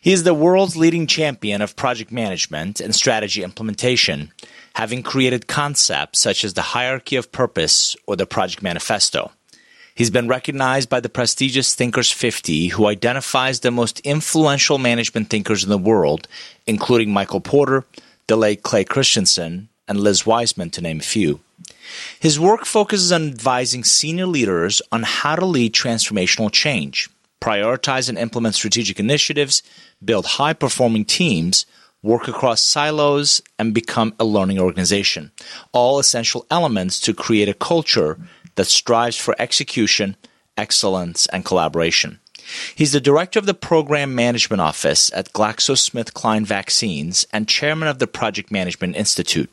He is the world's leading champion of project management and strategy implementation, having created concepts such as the hierarchy of purpose or the project manifesto. He's been recognized by the prestigious Thinkers 50, who identifies the most influential management thinkers in the world, including Michael Porter, the late Clay Christensen, and Liz Wiseman, to name a few. His work focuses on advising senior leaders on how to lead transformational change, prioritize and implement strategic initiatives, build high performing teams, work across silos, and become a learning organization. All essential elements to create a culture that strives for execution, excellence, and collaboration. He's the director of the Program Management Office at GlaxoSmithKline Vaccines and chairman of the Project Management Institute.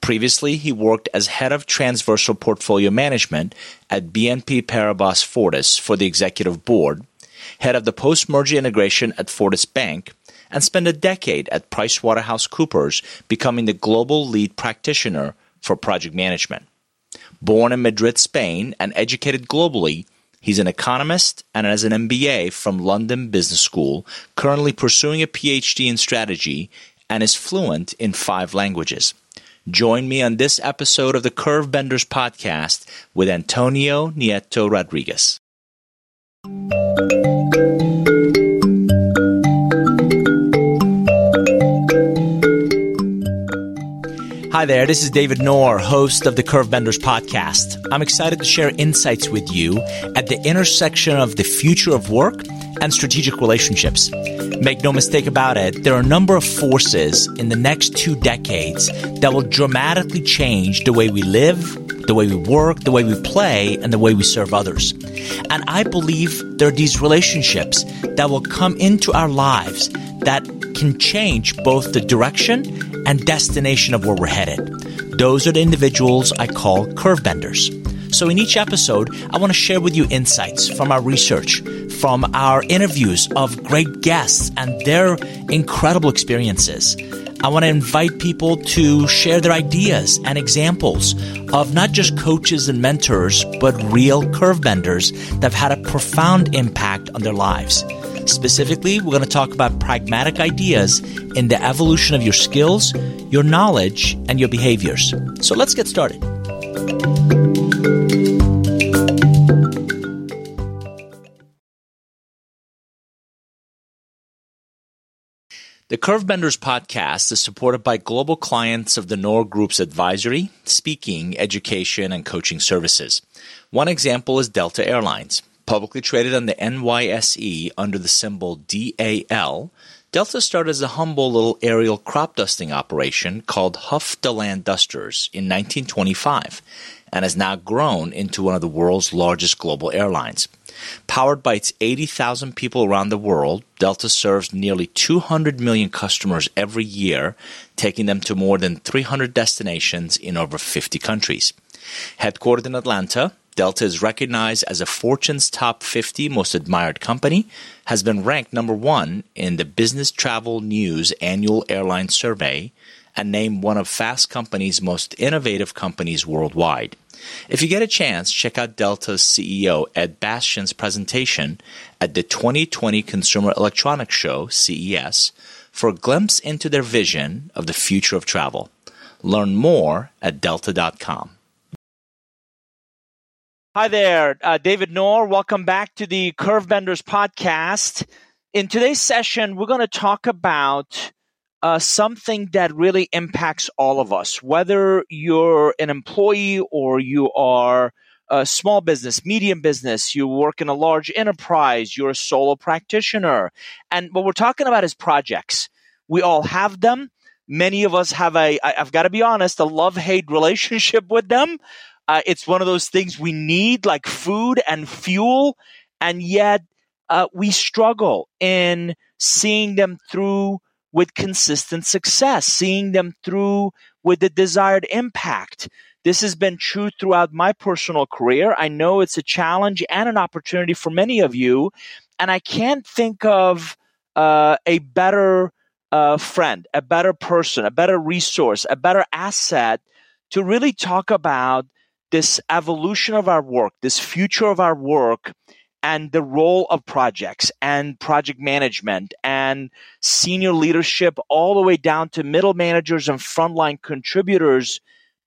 Previously, he worked as head of transversal portfolio management at BNP Paribas Fortis for the executive board, head of the post merger integration at Fortis Bank, and spent a decade at PricewaterhouseCoopers, becoming the global lead practitioner for project management. Born in Madrid, Spain, and educated globally, he's an economist and has an MBA from London Business School, currently pursuing a PhD in strategy, and is fluent in five languages. Join me on this episode of the Curve Benders podcast with Antonio Nieto Rodriguez. Hi there, this is David Nour, host of the Curvebenders podcast. I'm excited to share insights with you at the intersection of the future of work and strategic relationships. Make no mistake about it, there are a number of forces in the next two decades that will dramatically change the way we live, the way we work, the way we play, and the way we serve others. And I believe there are these relationships that will come into our lives that can change both the direction and destination of where we're headed. Those are the individuals I call curve benders. So, in each episode, I want to share with you insights from our research, from our interviews of great guests and their incredible experiences. I want to invite people to share their ideas and examples of not just coaches and mentors, but real curve benders that have had a profound impact on their lives. Specifically, we're going to talk about pragmatic ideas in the evolution of your skills, your knowledge, and your behaviors. So let's get started. The Curvebenders podcast is supported by global clients of the Nour Group's advisory, speaking, education, and coaching services. One example is Delta Airlines. Publicly traded on the NYSE under the symbol DAL, Delta started as a humble little aerial crop dusting operation called Huff Daland Dusters in 1925 and has now grown into one of the world's largest global airlines. Powered by its 80,000 people around the world, Delta serves nearly 200 million customers every year, taking them to more than 300 destinations in over 50 countries. Headquartered in Atlanta, Delta is recognized as a Fortune's top 50 most admired company, has been ranked number one in the Business Travel News annual airline survey, and named one of Fast Company's most innovative companies worldwide. If you get a chance, check out Delta's CEO Ed Bastian's presentation at the 2020 Consumer Electronics Show, CES, for a glimpse into their vision of the future of travel. Learn more at delta.com. Hi there, uh, David Nour. Welcome back to the Curve Benders podcast. In today's session, we're going to talk about uh, something that really impacts all of us, whether you're an employee or you are a small business, medium business, you work in a large enterprise, you're a solo practitioner. And what we're talking about is projects. We all have them. Many of us have a, I've got to be honest, a love hate relationship with them. Uh, it's one of those things we need, like food and fuel, and yet uh, we struggle in seeing them through with consistent success, seeing them through with the desired impact. This has been true throughout my personal career. I know it's a challenge and an opportunity for many of you, and I can't think of uh, a better uh, friend, a better person, a better resource, a better asset to really talk about this evolution of our work, this future of our work, and the role of projects and project management and senior leadership all the way down to middle managers and frontline contributors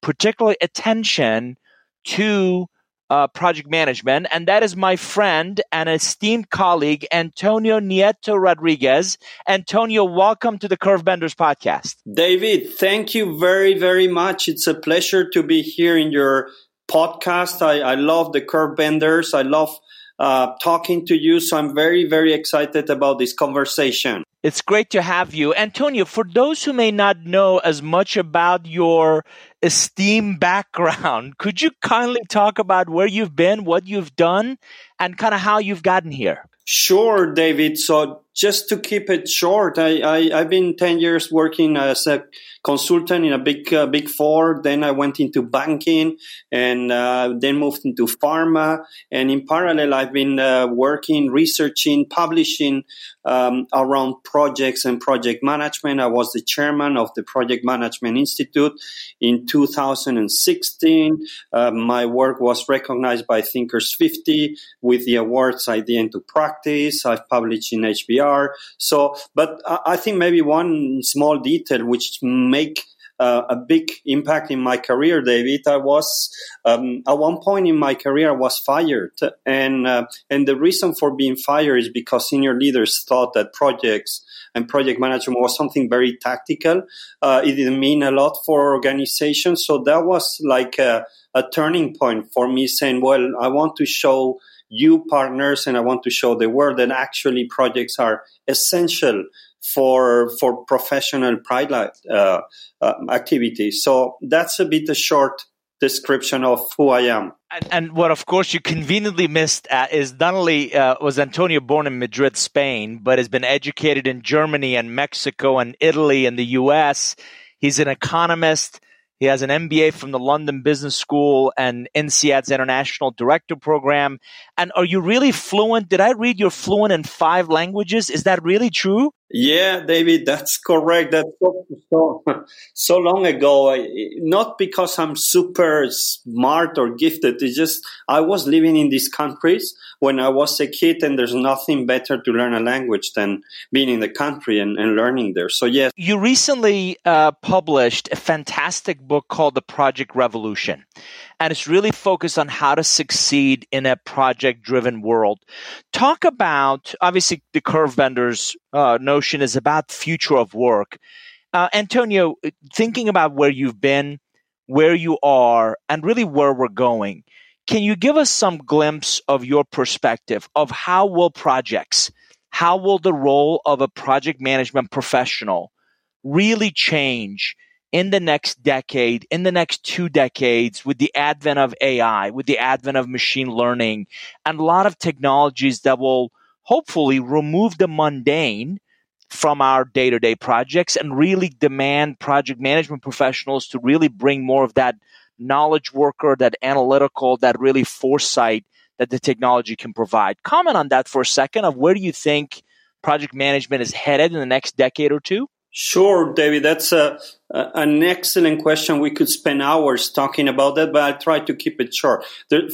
particularly attention to uh, project management, and that is my friend and esteemed colleague, Antonio Nieto Rodriguez. Antonio, welcome to the Curvebenders podcast. David, thank you very, very much. It's a pleasure to be here in your podcast. I, I love the Curvebenders. I love uh, talking to you. So I'm very, very excited about this conversation. It's great to have you. Antonio, for those who may not know as much about your esteemed background, could you kindly talk about where you've been, what you've done, and kind of how you've gotten here? Sure, David. So just to keep it short, I, I, have been 10 years working as a consultant in a big, uh, big four. Then I went into banking and uh, then moved into pharma. And in parallel, I've been uh, working, researching, publishing um, around projects and project management. I was the chairman of the Project Management Institute in 2016. Uh, my work was recognized by Thinkers 50 with the awards Idea into Practice. I've published in HBR. So, but I think maybe one small detail which make uh, a big impact in my career, David. I was um, at one point in my career I was fired, and uh, and the reason for being fired is because senior leaders thought that projects and project management was something very tactical. Uh, it didn't mean a lot for organizations, so that was like a, a turning point for me, saying, "Well, I want to show." You partners and I want to show the world that actually projects are essential for for professional pride uh, uh, activities. So that's a bit a short description of who I am. And, and what, of course, you conveniently missed uh, is only uh, was Antonio born in Madrid, Spain, but has been educated in Germany and Mexico and Italy and the U.S. He's an economist. He has an MBA from the London Business School and INSEAD's International Director Program. And are you really fluent? Did I read you're fluent in five languages? Is that really true? Yeah, David, that's correct. That's so, so, so long ago. Not because I'm super smart or gifted. It's just I was living in these countries when I was a kid, and there's nothing better to learn a language than being in the country and, and learning there. So, yes. You recently uh, published a fantastic book called The Project Revolution and it's really focused on how to succeed in a project driven world. Talk about obviously the curve Curvebenders uh, notion is about future of work. Uh, Antonio, thinking about where you've been, where you are, and really where we're going, can you give us some glimpse of your perspective of how will projects, how will the role of a project management professional really change in the next decade, in the next two decades, with the advent of AI, with the advent of machine learning, and a lot of technologies that will hopefully remove the mundane from our day to day projects and really demand project management professionals to really bring more of that knowledge worker, that analytical, that really foresight that the technology can provide. Comment on that for a second of where do you think project management is headed in the next decade or two? Sure, David. That's a, a, an excellent question. We could spend hours talking about that, but I'll try to keep it short.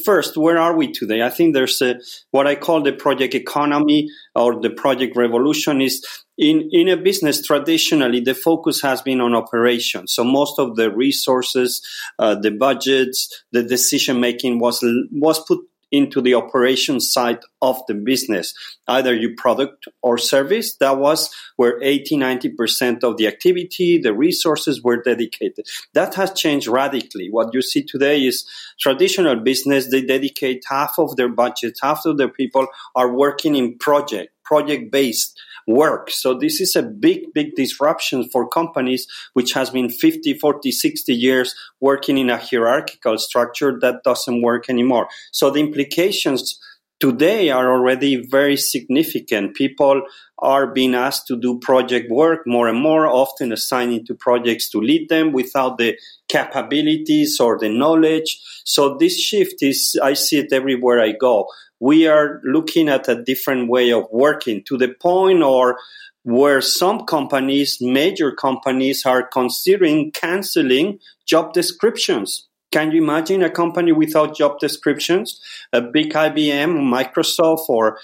First, where are we today? I think there's a, what I call the project economy or the project revolution is in, in a business, traditionally, the focus has been on operations. So most of the resources, uh, the budgets, the decision making was, was put into the operation side of the business, either your product or service. That was where 80, 90% of the activity, the resources were dedicated. That has changed radically. What you see today is traditional business. They dedicate half of their budget, half of their people are working in project, project based work. So this is a big, big disruption for companies which has been 50, 40, 60 years working in a hierarchical structure that doesn't work anymore. So the implications today are already very significant. People are being asked to do project work more and more, often assigning to projects to lead them without the capabilities or the knowledge. So this shift is, I see it everywhere I go we are looking at a different way of working to the point or where some companies, major companies are considering canceling job descriptions can you imagine a company without job descriptions? A big IBM, Microsoft, or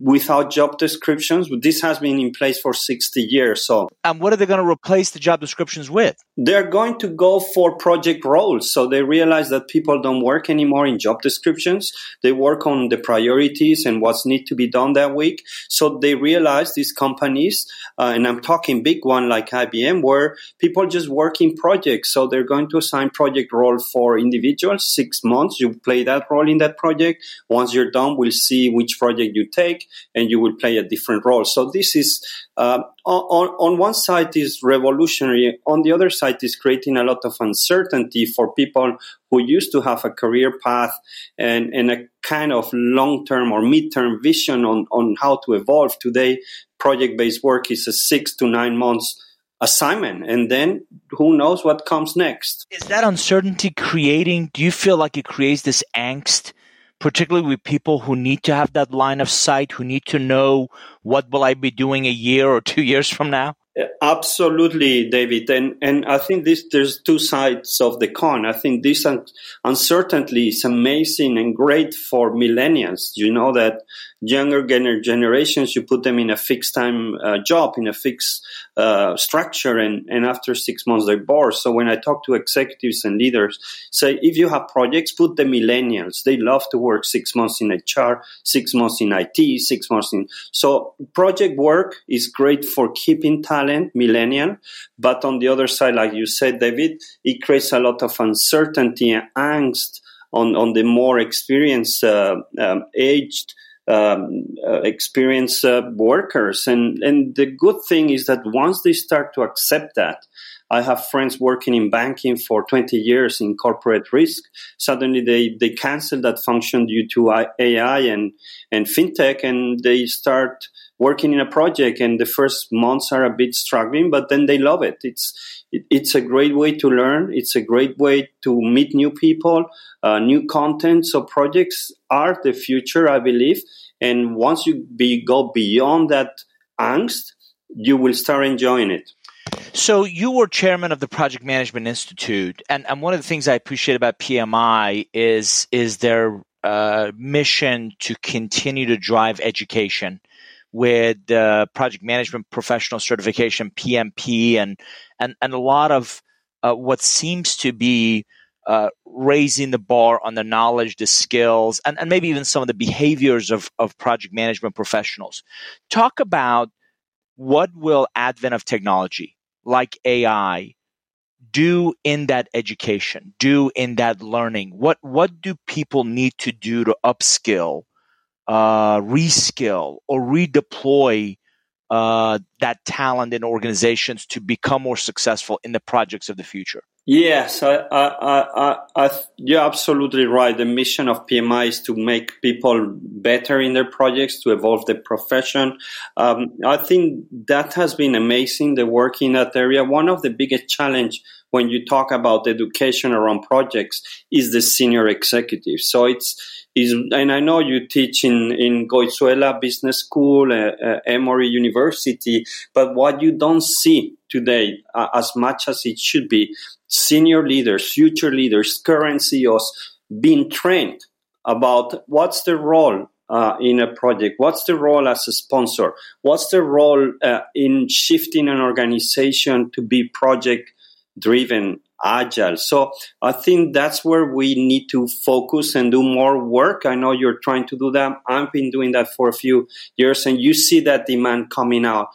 without job descriptions. This has been in place for 60 years. So, and what are they going to replace the job descriptions with? They're going to go for project roles. So they realize that people don't work anymore in job descriptions. They work on the priorities and what's need to be done that week. So they realize these companies, uh, and I'm talking big one like IBM, where people just work in projects. So they're going to assign project role for individuals, six months. You play that role in that project. Once you're done, we'll see which project you take and you will play a different role. So this is uh, on, on one side is revolutionary. On the other side is creating a lot of uncertainty for people who used to have a career path and, and a kind of long-term or mid-term vision on, on how to evolve. Today, project-based work is a six to nine months assignment and then who knows what comes next is that uncertainty creating do you feel like it creates this angst particularly with people who need to have that line of sight, who need to know what will I be doing a year or two years from now? Uh, absolutely, David, and and I think this there's two sides of the coin. I think this un- uncertainty is amazing and great for millennials. You know that younger gener- generations, you put them in a fixed time uh, job in a fixed uh, structure and, and after six months they're bored. So when I talk to executives and leaders, say if you have projects, put the millennials. They love to work six months in HR, six months in IT, six months in. So project work is great for keeping talent, millennial. But on the other side, like you said, David, it creates a lot of uncertainty and angst on, on the more experienced, uh, um, aged um, uh, experienced uh, workers. And, and the good thing is that once they start to accept that, I have friends working in banking for 20 years in corporate risk. Suddenly they, they cancel that function due to AI and, and fintech and they start working in a project and the first months are a bit struggling, but then they love it. It's, it, it's a great way to learn. It's a great way to meet new people, uh, new content. So projects are the future, I believe. And once you be, go beyond that angst, you will start enjoying it. So you were chairman of the Project Management Institute, and, and one of the things I appreciate about PMI is is their uh, mission to continue to drive education with the project management professional certification PMP and and and a lot of uh, what seems to be uh, raising the bar on the knowledge, the skills, and, and maybe even some of the behaviors of, of project management professionals. Talk about what will advent of technology like AI do in that education, do in that learning? What what do people need to do to upskill, uh, reskill, or redeploy uh, that talent in organizations to become more successful in the projects of the future? Yes, I, I, I, I, you're absolutely right. The mission of PMI is to make people better in their projects, to evolve the profession. Um, I think that has been amazing, the work in that area. One of the biggest challenge when you talk about education around projects is the senior executive. So it's, is, and I know you teach in, in Goizueta Business School, uh, uh, Emory University, but what you don't see today uh, as much as it should be, senior leaders, future leaders, current CEOs being trained about what's the role uh, in a project? What's the role as a sponsor? What's the role uh, in shifting an organization to be project driven agile. So I think that's where we need to focus and do more work. I know you're trying to do that. I've been doing that for a few years and you see that demand coming out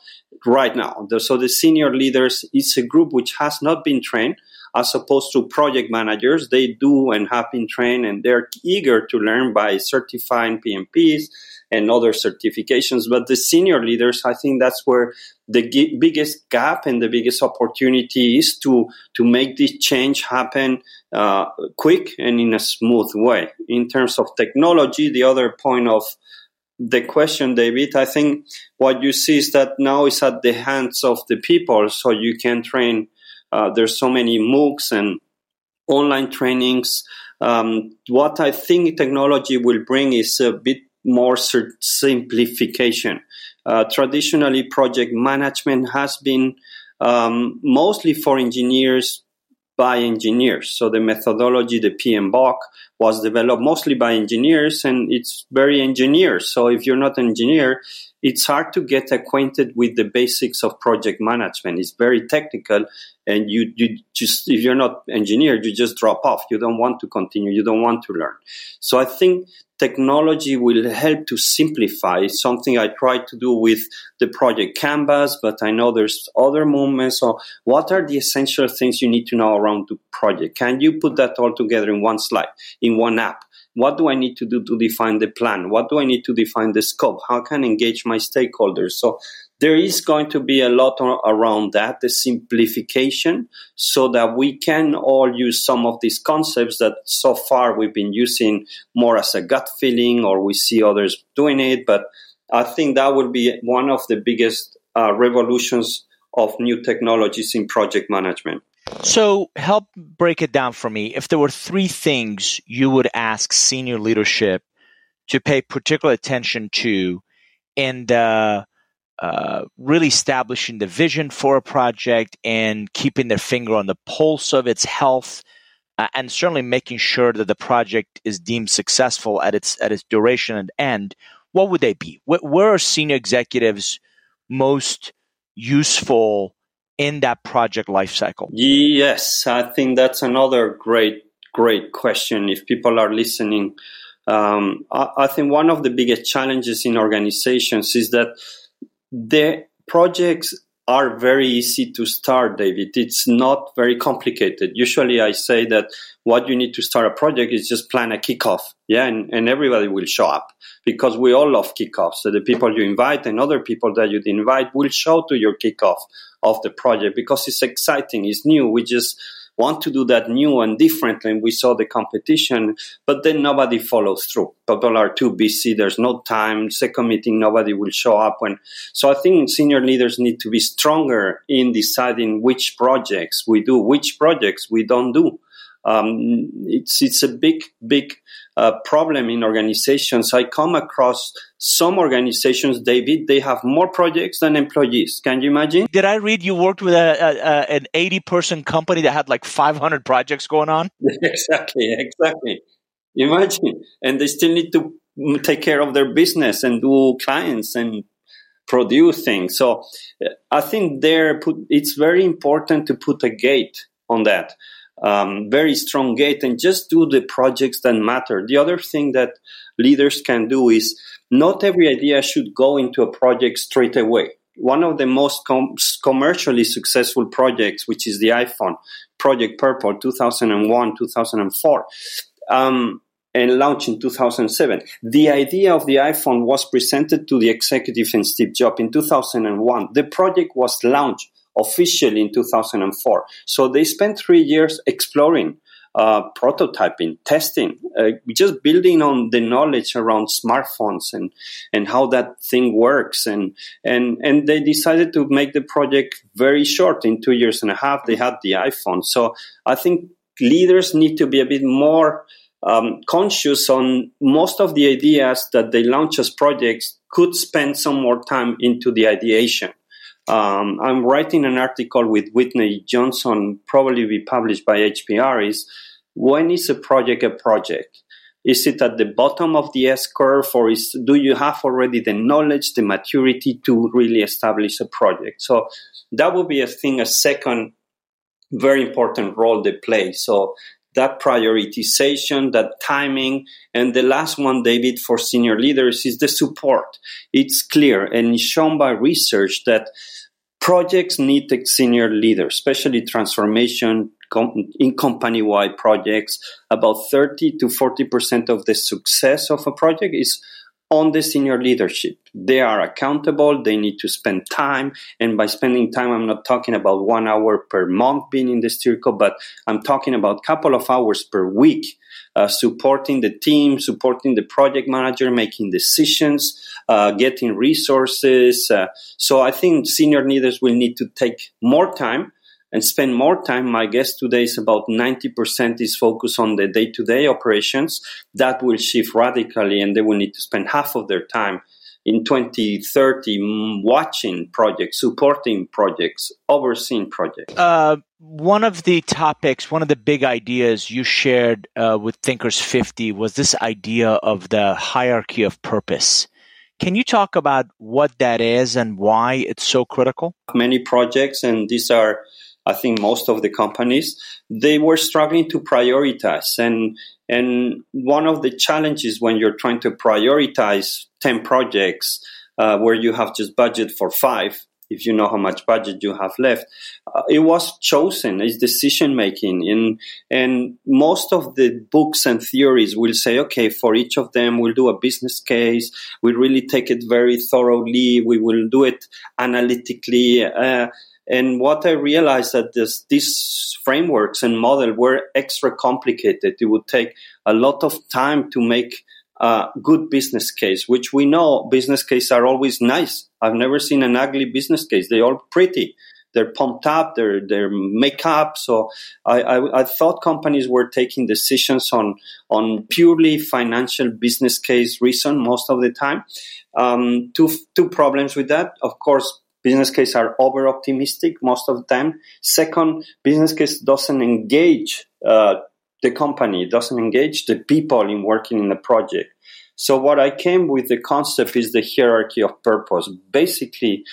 right now. So the senior leaders is a group which has not been trained as opposed to project managers. They do and have been trained and they're eager to learn by certifying PMPs and other certifications. But the senior leaders, I think that's where the g- biggest gap and the biggest opportunity is to to make this change happen uh, quick and in a smooth way. In terms of technology, the other point of the question, David, I think what you see is that now it's at the hands of the people, so you can train. Uh, there's so many MOOCs and online trainings. Um, what I think technology will bring is a bit more simplification. Uh, traditionally, project management has been um, mostly for engineers by engineers. So the methodology, the PMBOK, was developed mostly by engineers and it's very engineer. So if you're not an engineer, it's hard to get acquainted with the basics of project management. It's very technical and you, you just, if you're not engineer, you just drop off. You don't want to continue. You don't want to learn. So I think technology will help to simplify something I tried to do with the project canvas, but I know there's other movements. So what are the essential things you need to know around the project? Can you put that all together in one slide, in one app? What do I need to do to define the plan? What do I need to define the scope? How can I engage my stakeholders? So there is going to be a lot around that, the simplification, so that we can all use some of these concepts that so far we've been using more as a gut feeling or we see others doing it. But I think that will be one of the biggest uh, revolutions of new technologies in project management. So, help break it down for me. If there were three things you would ask senior leadership to pay particular attention to in the uh, really establishing the vision for a project and keeping their finger on the pulse of its health, uh, and certainly making sure that the project is deemed successful at its at its duration and end. What would they be? Where, where are senior executives most useful in that project lifecycle? Yes, I think that's another great great question. If people are listening. Um, I, I think one of the biggest challenges in organizations is that the projects are very easy to start, David. It's not very complicated. Usually I say that what you need to start a project is just plan a kickoff. Yeah. And, and everybody will show up because we all love kickoffs. So the people you invite and other people that you invite will show to your kickoff of the project because it's exciting. It's new. We just, want to do that new and different and we saw the competition but then nobody follows through. People are too busy there's no time second meeting nobody will show up when so i think senior leaders need to be stronger in deciding which projects we do which projects we don't do um, it's it's a big big uh, problem in organizations. I come across some organizations, David, they have more projects than employees. Can you imagine? Did I read you worked with a, a, a an eighty person company that had like five hundred projects going on? exactly, exactly. Imagine, and they still need to take care of their business and do clients and produce things. So uh, I think there, put, it's very important to put a gate on that um, very strong gate and just do the projects that matter. The other thing that leaders can do is not every idea should go into a project straight away. One of the most com- commercially successful projects, which is the iPhone, Project Purple 2001 2004, um, and launched in 2007. The idea of the iPhone was presented to the executive and Steve Jobs in 2001. The project was launched officially in 2004. So they spent three years exploring, uh, prototyping, testing, uh, just building on the knowledge around smartphones and, and how that thing works. And, and, and they decided to make the project very short. In two years and a half, they had the iPhone. So I think leaders need to be a bit more um, conscious on most of the ideas that they launch as projects could spend some more time into the ideation um, I'm writing an article with Whitney Johnson, probably be published by HBR. Is when is a project a project? Is it at the bottom of the S curve, or is do you have already the knowledge, the maturity to really establish a project? So that would be a thing, a second very important role they play. So that prioritization, that timing, and the last one, David, for senior leaders is the support. It's clear and shown by research that projects need senior leaders, especially transformation in company-wide projects. About 30 to 40% of the success of a project is on the senior leadership. They are accountable. They need to spend time. And by spending time, I'm not talking about one hour per month being in the circle, but I'm talking about a couple of hours per week, uh, supporting the team, supporting the project manager, making decisions, uh, getting resources. Uh, so I think senior leaders will need to take more time and spend more time. My guess today is about 90% is focused on the day to day operations. That will shift radically and they will need to spend half of their time in 2030 watching projects, supporting projects, overseeing projects? Uh, one of the topics, one of the big ideas you shared uh, with Thinkers 50 was this idea of the hierarchy of purpose. Can you talk about what that is and why it's so critical? Many projects, and these are, I think, most of the companies, they were struggling to prioritize. And, and one of the challenges when you're trying to prioritize 10 projects uh, where you have just budget for five if you know how much budget you have left. Uh, it was chosen, it's decision making. And, and most of the books and theories will say, okay, for each of them, we'll do a business case. We really take it very thoroughly. We will do it analytically. Uh, and what I realized that this, these frameworks and model were extra complicated. It would take a lot of time to make a good business case, which we know business cases are always nice. I've never seen an ugly business case. They're all pretty. They're pumped up. They're they're make up. So I, I, I thought companies were taking decisions on on purely financial business case reason most of the time. Um, two two problems with that. Of course, business case are over optimistic most of the time. Second, business case doesn't engage uh, the company, doesn't engage the people in working in the project. So what I came with the concept is the hierarchy of purpose. Basically,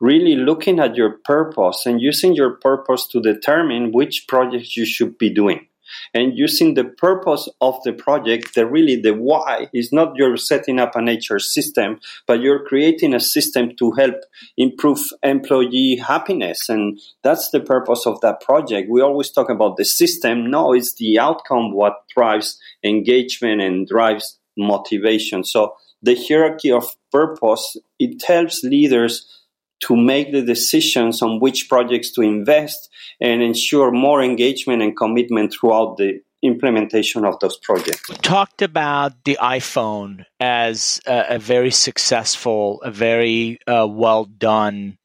really looking at your purpose and using your purpose to determine which projects you should be doing and using the purpose of the project, the really the why is not you're setting up an HR system, but you're creating a system to help improve employee happiness. And that's the purpose of that project. We always talk about the system. No, it's the outcome what drives engagement and drives motivation. So the hierarchy of purpose, it helps leaders to make the decisions on which projects to invest and ensure more engagement and commitment throughout the implementation of those projects. We talked about the iPhone as a, a very successful, a very uh, well done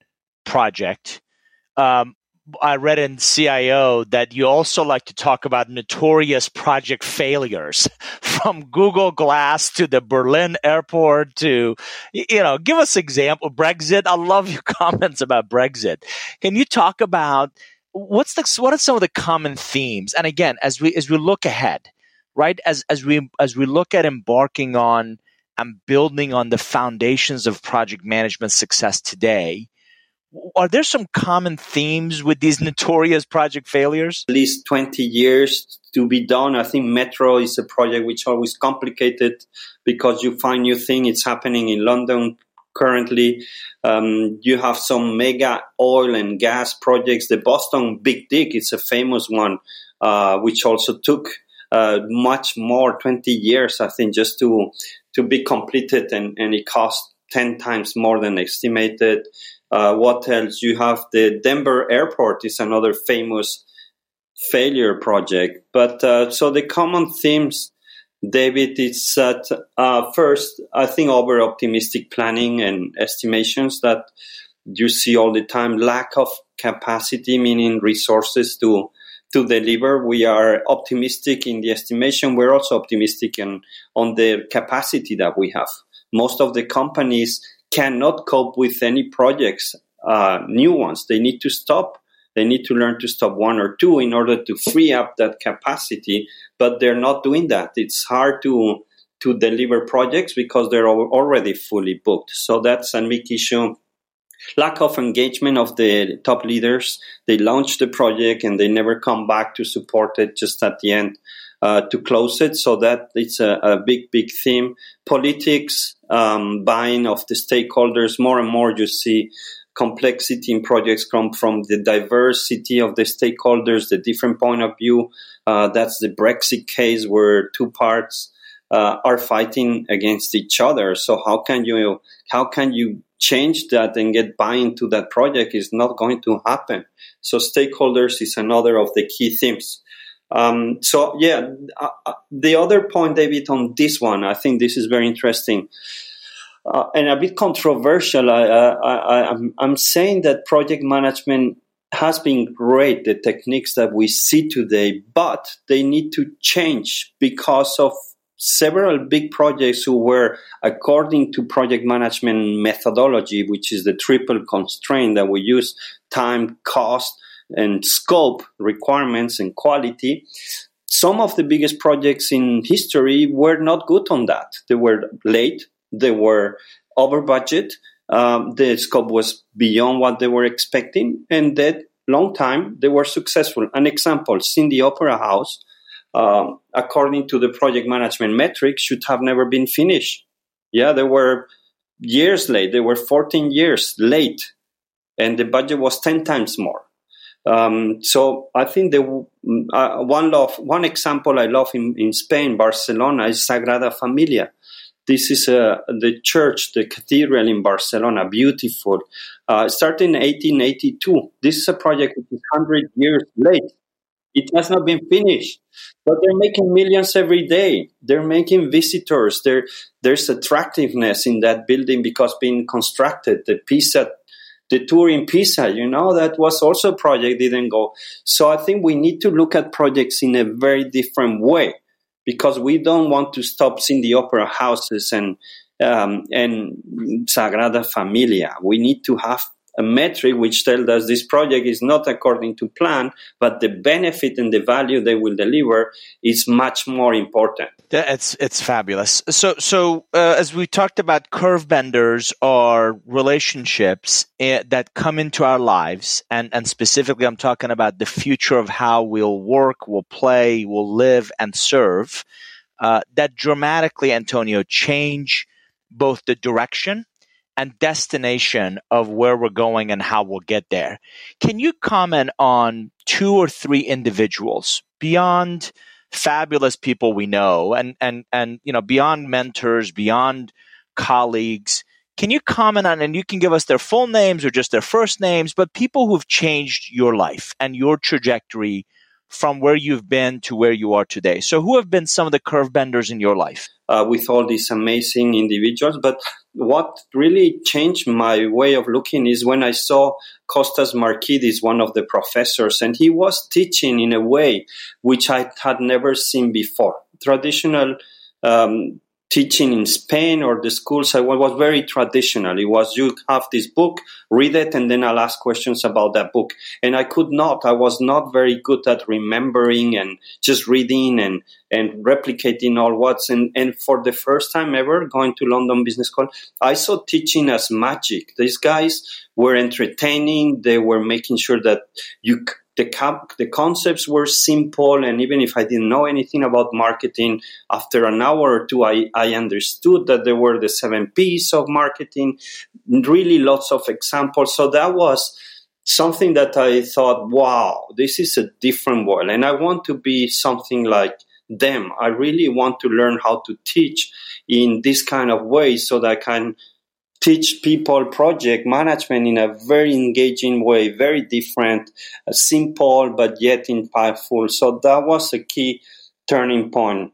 project. Um, I read in CIO that you also like to talk about notorious project failures from Google Glass to the Berlin airport to, you know, give us example Brexit. I love your comments about Brexit. Can you talk about what's the, what are some of the common themes? And again, as we, as we look ahead, right, as, as we, as we look at embarking on and building on the foundations of project management success today, are there some common themes with these notorious project failures? At least 20 years to be done. I think Metro is a project which always complicated because you find new thing. It's happening in London currently. Um, you have some mega oil and gas projects. The Boston Big Dig is a famous one, uh, which also took uh, much more, 20 years, I think, just to, to be completed and, and it cost 10 times more than estimated. Uh, what else? You have the Denver airport is another famous failure project. But uh, so the common themes, David, is that uh, first, I think over optimistic planning and estimations that you see all the time, lack of capacity, meaning resources to to deliver. We are optimistic in the estimation. We're also optimistic in, on the capacity that we have. Most of the companies cannot cope with any projects, uh, new ones. They need to stop. They need to learn to stop one or two in order to free up that capacity, but they're not doing that. It's hard to to deliver projects because they're already fully booked. So that's a big issue. Lack of engagement of the top leaders. They launch the project and they never come back to support it just at the end uh, to close it. So that it's a, a big, big theme. Politics, um, buying of the stakeholders. More and more, you see complexity in projects come from the diversity of the stakeholders, the different point of view. Uh, that's the Brexit case where two parts uh, are fighting against each other. So how can you how can you change that and get buy-in to that project? Is not going to happen. So stakeholders is another of the key themes. Um, so yeah, uh, uh, the other point, David, on this one, I think this is very interesting. Uh, and a bit controversial. I, I, I'm, I'm saying that project management has been great, the techniques that we see today, but they need to change because of several big projects who were according to project management methodology, which is the triple constraint that we use time, cost, and scope requirements and quality. Some of the biggest projects in history were not good on that. They were late, they were over budget, um, the scope was beyond what they were expecting, and that long time they were successful. An example: Sydney Opera House, um, according to the project management metrics, should have never been finished. Yeah, they were years late. They were 14 years late, and the budget was 10 times more. Um, so I think the uh, one love, one example I love in, in Spain, Barcelona, is Sagrada Familia. This is uh, the church, the cathedral in Barcelona, beautiful. Uh, started in 1882. This is a project which is 100 years late. It has not been finished, but they're making millions every day. They're making visitors. There, there's attractiveness in that building because being constructed. The Pisa, the tour in Pisa, you know, that was also a project didn't go. So I think we need to look at projects in a very different way because we don't want to stop seeing the opera houses and um, and Sagrada Familia. We need to have a metric which tells us this project is not according to plan, but the benefit and the value they will deliver is much more important. Yeah, it's it's fabulous. So so uh, as we talked about, curve benders are relationships uh, that come into our lives, and and specifically, I'm talking about the future of how we'll work, we'll play, we'll live, and serve. Uh, that dramatically, Antonio, change both the direction and destination of where we're going and how we'll get there. Can you comment on two or three individuals beyond fabulous people we know and and and you know beyond mentors, beyond colleagues? Can you comment on and you can give us their full names or just their first names, but people who've changed your life and your trajectory from where you've been to where you are today. So, who have been some of the curve benders in your life? Uh, with all these amazing individuals. But what really changed my way of looking is when I saw Costas Markides, one of the professors, and he was teaching in a way which I had never seen before. Traditional um, teaching in Spain or the schools, I was very traditional. It was you have this book, read it, and then I'll ask questions about that book. And I could not. I was not very good at remembering and just reading and and replicating all what's and and for the first time ever going to London Business School, I saw teaching as magic. These guys were entertaining. They were making sure that you the, the concepts were simple and even if i didn't know anything about marketing after an hour or two I, I understood that there were the seven p's of marketing really lots of examples. So that was something that i thought wow this is a different world. And i want to be something like them. I really want to learn how to teach in this kind of way so that i can teach people project management in a very engaging way, very different, uh, simple, but yet impactful. So that was a key turning point.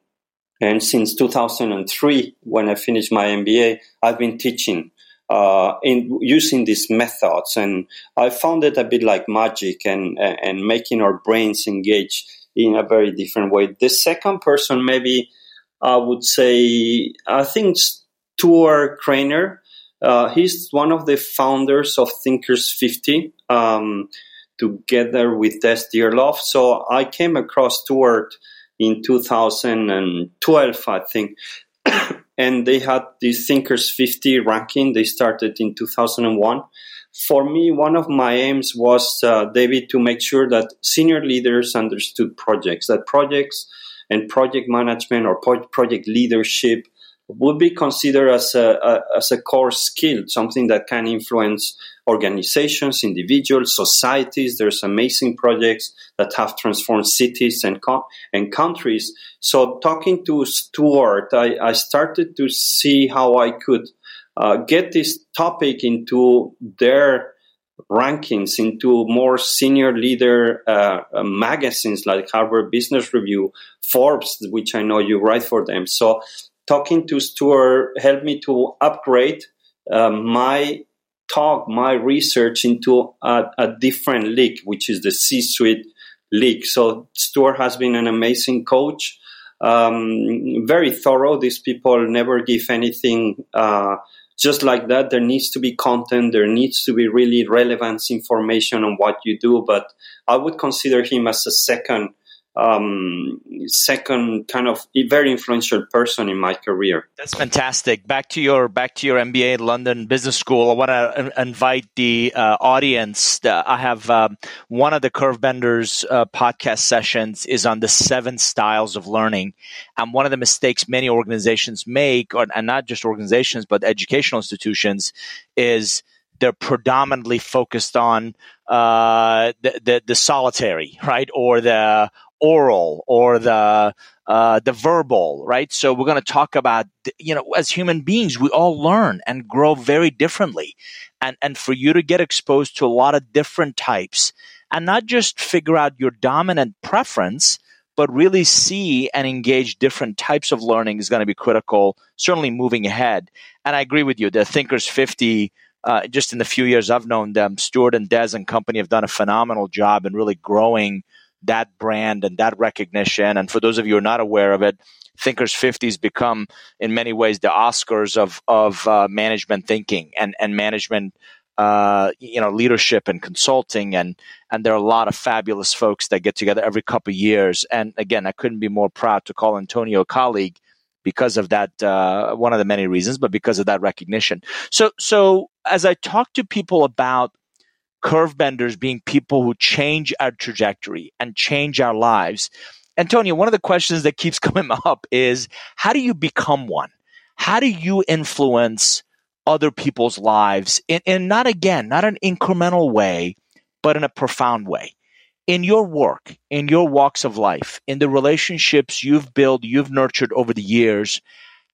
And since 2003, when I finished my MBA, I've been teaching uh, in using these methods, and I found it a bit like magic and and making our brains engage in a very different way. The second person, maybe I would say, I think Stuart Crainer. Uh, he's one of the founders of Thinkers 50, um, together with Des Dearlove. So I came across Stuart in 2012, I think. and they had the Thinkers 50 ranking. They started in 2001. For me, one of my aims was, uh, David, to make sure that senior leaders understood projects, that projects and project management or project leadership would be considered as a, a, as a core skill, something that can influence organizations, individuals, societies. There's amazing projects that have transformed cities and and countries. So, talking to Stuart, I, I started to see how I could uh, get this topic into their rankings into more senior leader uh, magazines like Harvard Business Review, Forbes, which I know you write for them. So talking to Stuart helped me to upgrade uh, my talk, my research into a, a different league, which is the C-suite league. So Stuart has been an amazing coach. Um, very thorough. These people never give anything uh, just like that. There needs to be content. There needs to be really relevant information on what you do. But I would consider him as a second um, second kind of very influential person in my career. That's fantastic. Back to your back to your MBA London Business School. I want to invite the uh, audience. I have um, one of the Curvebenders uh, podcast sessions is on the seven styles of learning, and one of the mistakes many organizations make, or, and not just organizations but educational institutions, is they're predominantly focused on uh, the, the, the solitary, right, or the oral or the uh, the verbal, right? So we're going to talk about, you know, as human beings, we all learn and grow very differently, and and for you to get exposed to a lot of different types, and not just figure out your dominant preference, but really see and engage different types of learning is going to be critical. Certainly, moving ahead, and I agree with you. The Thinkers Fifty. Uh, just in the few years I've known them, Stuart and Des and company have done a phenomenal job in really growing that brand and that recognition. And for those of you who are not aware of it, Thinkers 50 has become, in many ways, the Oscars of of uh, management thinking and and management, uh, you know, leadership and consulting. And and there are a lot of fabulous folks that get together every couple years. And again, I couldn't be more proud to call Antonio a colleague because of that. Uh, one of the many reasons, but because of that recognition. So so as I talk to people about curve benders being people who change our trajectory and change our lives. Antonio, one of the questions that keeps coming up is how do you become one? How do you influence other people's lives in not again, not an incremental way, but in a profound way? In your work, in your walks of life, in the relationships you've built, you've nurtured over the years,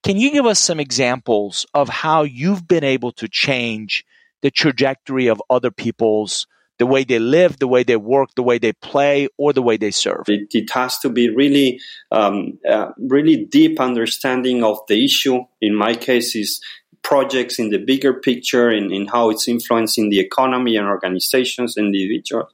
can you give us some examples of how you've been able to change the trajectory of other people's the way they live, the way they work, the way they play, or the way they serve. It, it has to be really, um, uh, really deep understanding of the issue. In my case, is projects in the bigger picture and in, in, how it's influencing the economy and organizations and individuals.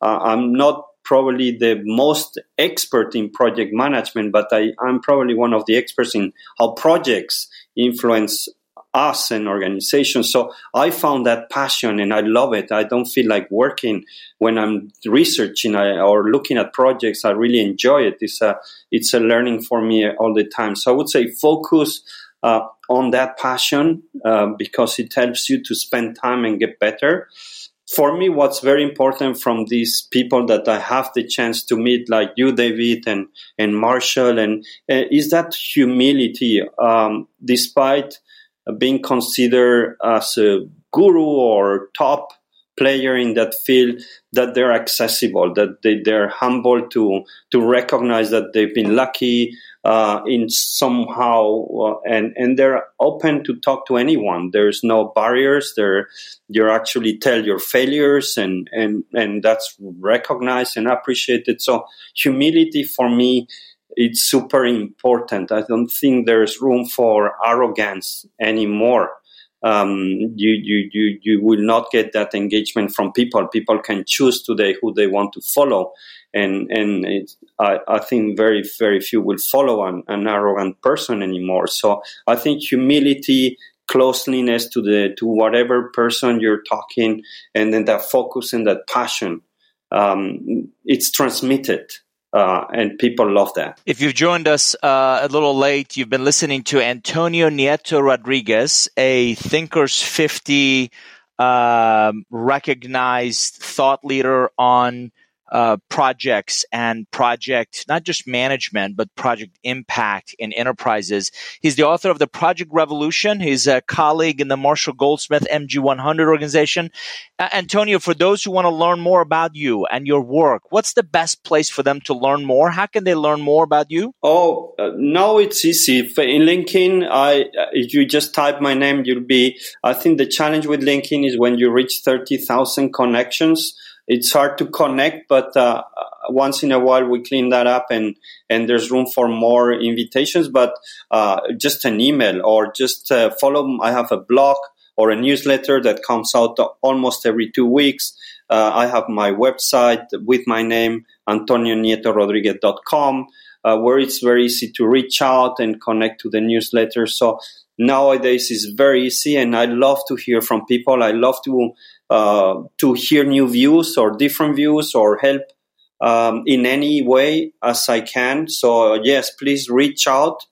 Uh, I'm not probably the most expert in project management, but I, I'm probably one of the experts in how projects influence us and organizations. So I found that passion and I love it. I don't feel like working when I'm researching or looking at projects. I really enjoy it. It's a, it's a learning for me all the time. So I would say focus uh, on that passion uh, because it helps you to spend time and get better. For me, what's very important from these people that I have the chance to meet, like you, David, and and Marshall, and uh, is that humility. Um, despite being considered as a guru or top player in that field that they're accessible that they, they're humble to to recognize that they've been lucky uh, in somehow uh, and and they're open to talk to anyone. There's no barriers. There you actually tell your failures and and and that's recognized and appreciated. So humility for me it's super important. I don't think there's room for arrogance anymore. Um, you, you, you, you will not get that engagement from people. People can choose today who they want to follow. And, and I, I think very, very few will follow an, an arrogant person anymore. So I think humility, closeness to the, to whatever person you're talking, and then that focus and that passion, um, it's transmitted uh, and people love that. If you've joined us uh, a little late, you've been listening to Antonio Nieto Rodriguez, a Thinkers 50 um, recognized thought leader on uh, projects and project, not just management, but project impact in enterprises. He's the author of The Project Revolution. He's a colleague in the Marshall Goldsmith MG100 organization. Uh, Antonio, for those who want to learn more about you and your work, what's the best place for them to learn more? How can they learn more about you? Oh, uh, now it's easy. In LinkedIn, I, uh, if you just type my name, you'll be, I think the challenge with LinkedIn is when you reach 30,000 connections, it's hard to connect, but uh, once in a while we clean that up and, and there's room for more invitations, but uh, just an email or just uh, follow. I have a blog or a newsletter that comes out almost every two weeks. Uh, I have my website with my name, antonionieto.rodriguez.com. uh, where it's very easy to reach out and connect to the newsletter. So nowadays is very easy, and I love to hear from people. I love to uh, to hear new views or different views or help um, in any way as I can. So yes, please reach out.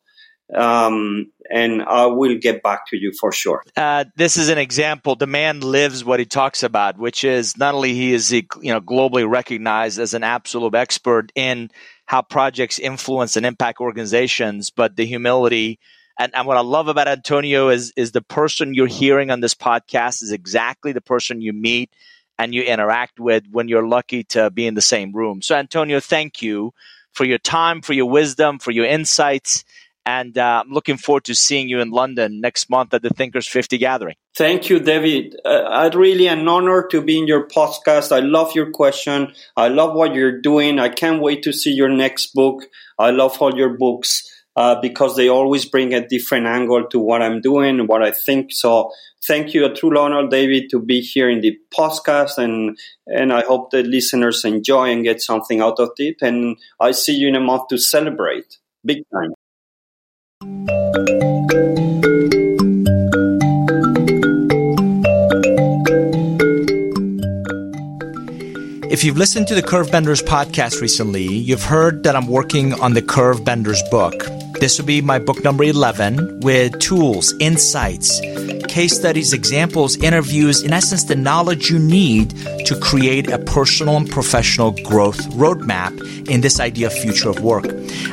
Um, and I will get back to you for sure. Uh, this is an example. The man lives what he talks about, which is not only he is you know globally recognized as an absolute expert in how projects influence and impact organizations, but the humility. And, and what I love about Antonio is is the person you're hearing on this podcast is exactly the person you meet and you interact with when you're lucky to be in the same room. So Antonio, thank you for your time, for your wisdom, for your insights and uh, I'm looking forward to seeing you in London next month at the Thinkers 50 gathering. Thank you, David. Uh, it's really an honor to be in your podcast. I love your question. I love what you're doing. I can't wait to see your next book. I love all your books uh, because they always bring a different angle to what I'm doing what I think. So thank you, a true honor, David, to be here in the podcast. And, and I hope the listeners enjoy and get something out of it. And I see you in a month to celebrate big time. If you've listened to the Curve Benders podcast recently, you've heard that I'm working on the Curve Benders book. This will be my book number 11 with tools, insights, case studies, examples, interviews, in essence, the knowledge you need to create a personal and professional growth roadmap in this idea of future of work.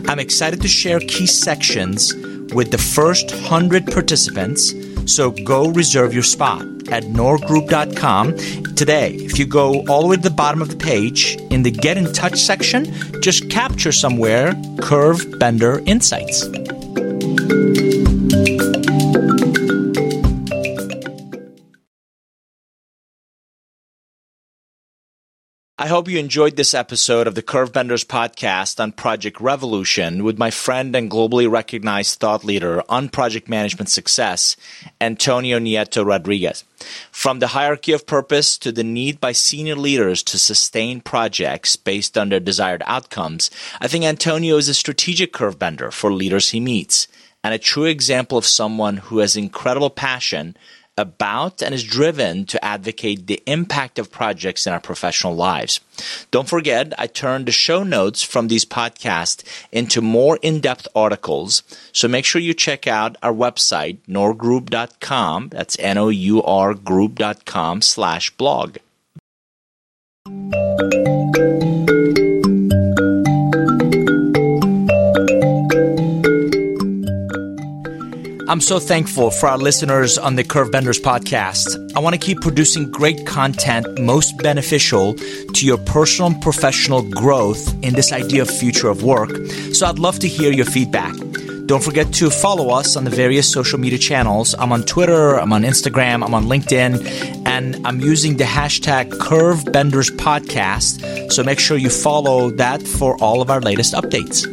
I'm excited to share key sections with the first 100 participants, so go reserve your spot at nourgroup.com today. If you go all the way to the bottom of the page, in the Get in Touch section, just capture somewhere Curve Bender Insights. I hope you enjoyed this episode of the Curvebenders podcast on Project Revolution with my friend and globally recognized thought leader on project management success, Antonio Nieto Rodriguez. From the hierarchy of purpose to the need by senior leaders to sustain projects based on their desired outcomes, I think Antonio is a strategic curvebender for leaders he meets and a true example of someone who has incredible passion about and is driven to advocate the impact of projects in our professional lives. Don't forget, I turned the show notes from these podcasts into more in-depth articles. So make sure you check out our website, nourgroup.com. That's N-O-U-R group.com slash blog. I'm so thankful for our listeners on the Curve Benders podcast. I want to keep producing great content most beneficial to your personal and professional growth in this idea of future of work. So I'd love to hear your feedback. Don't forget to follow us on the various social media channels. I'm on Twitter, I'm on Instagram, I'm on LinkedIn, and I'm using the hashtag Curve Benders Podcast. So make sure you follow that for all of our latest updates.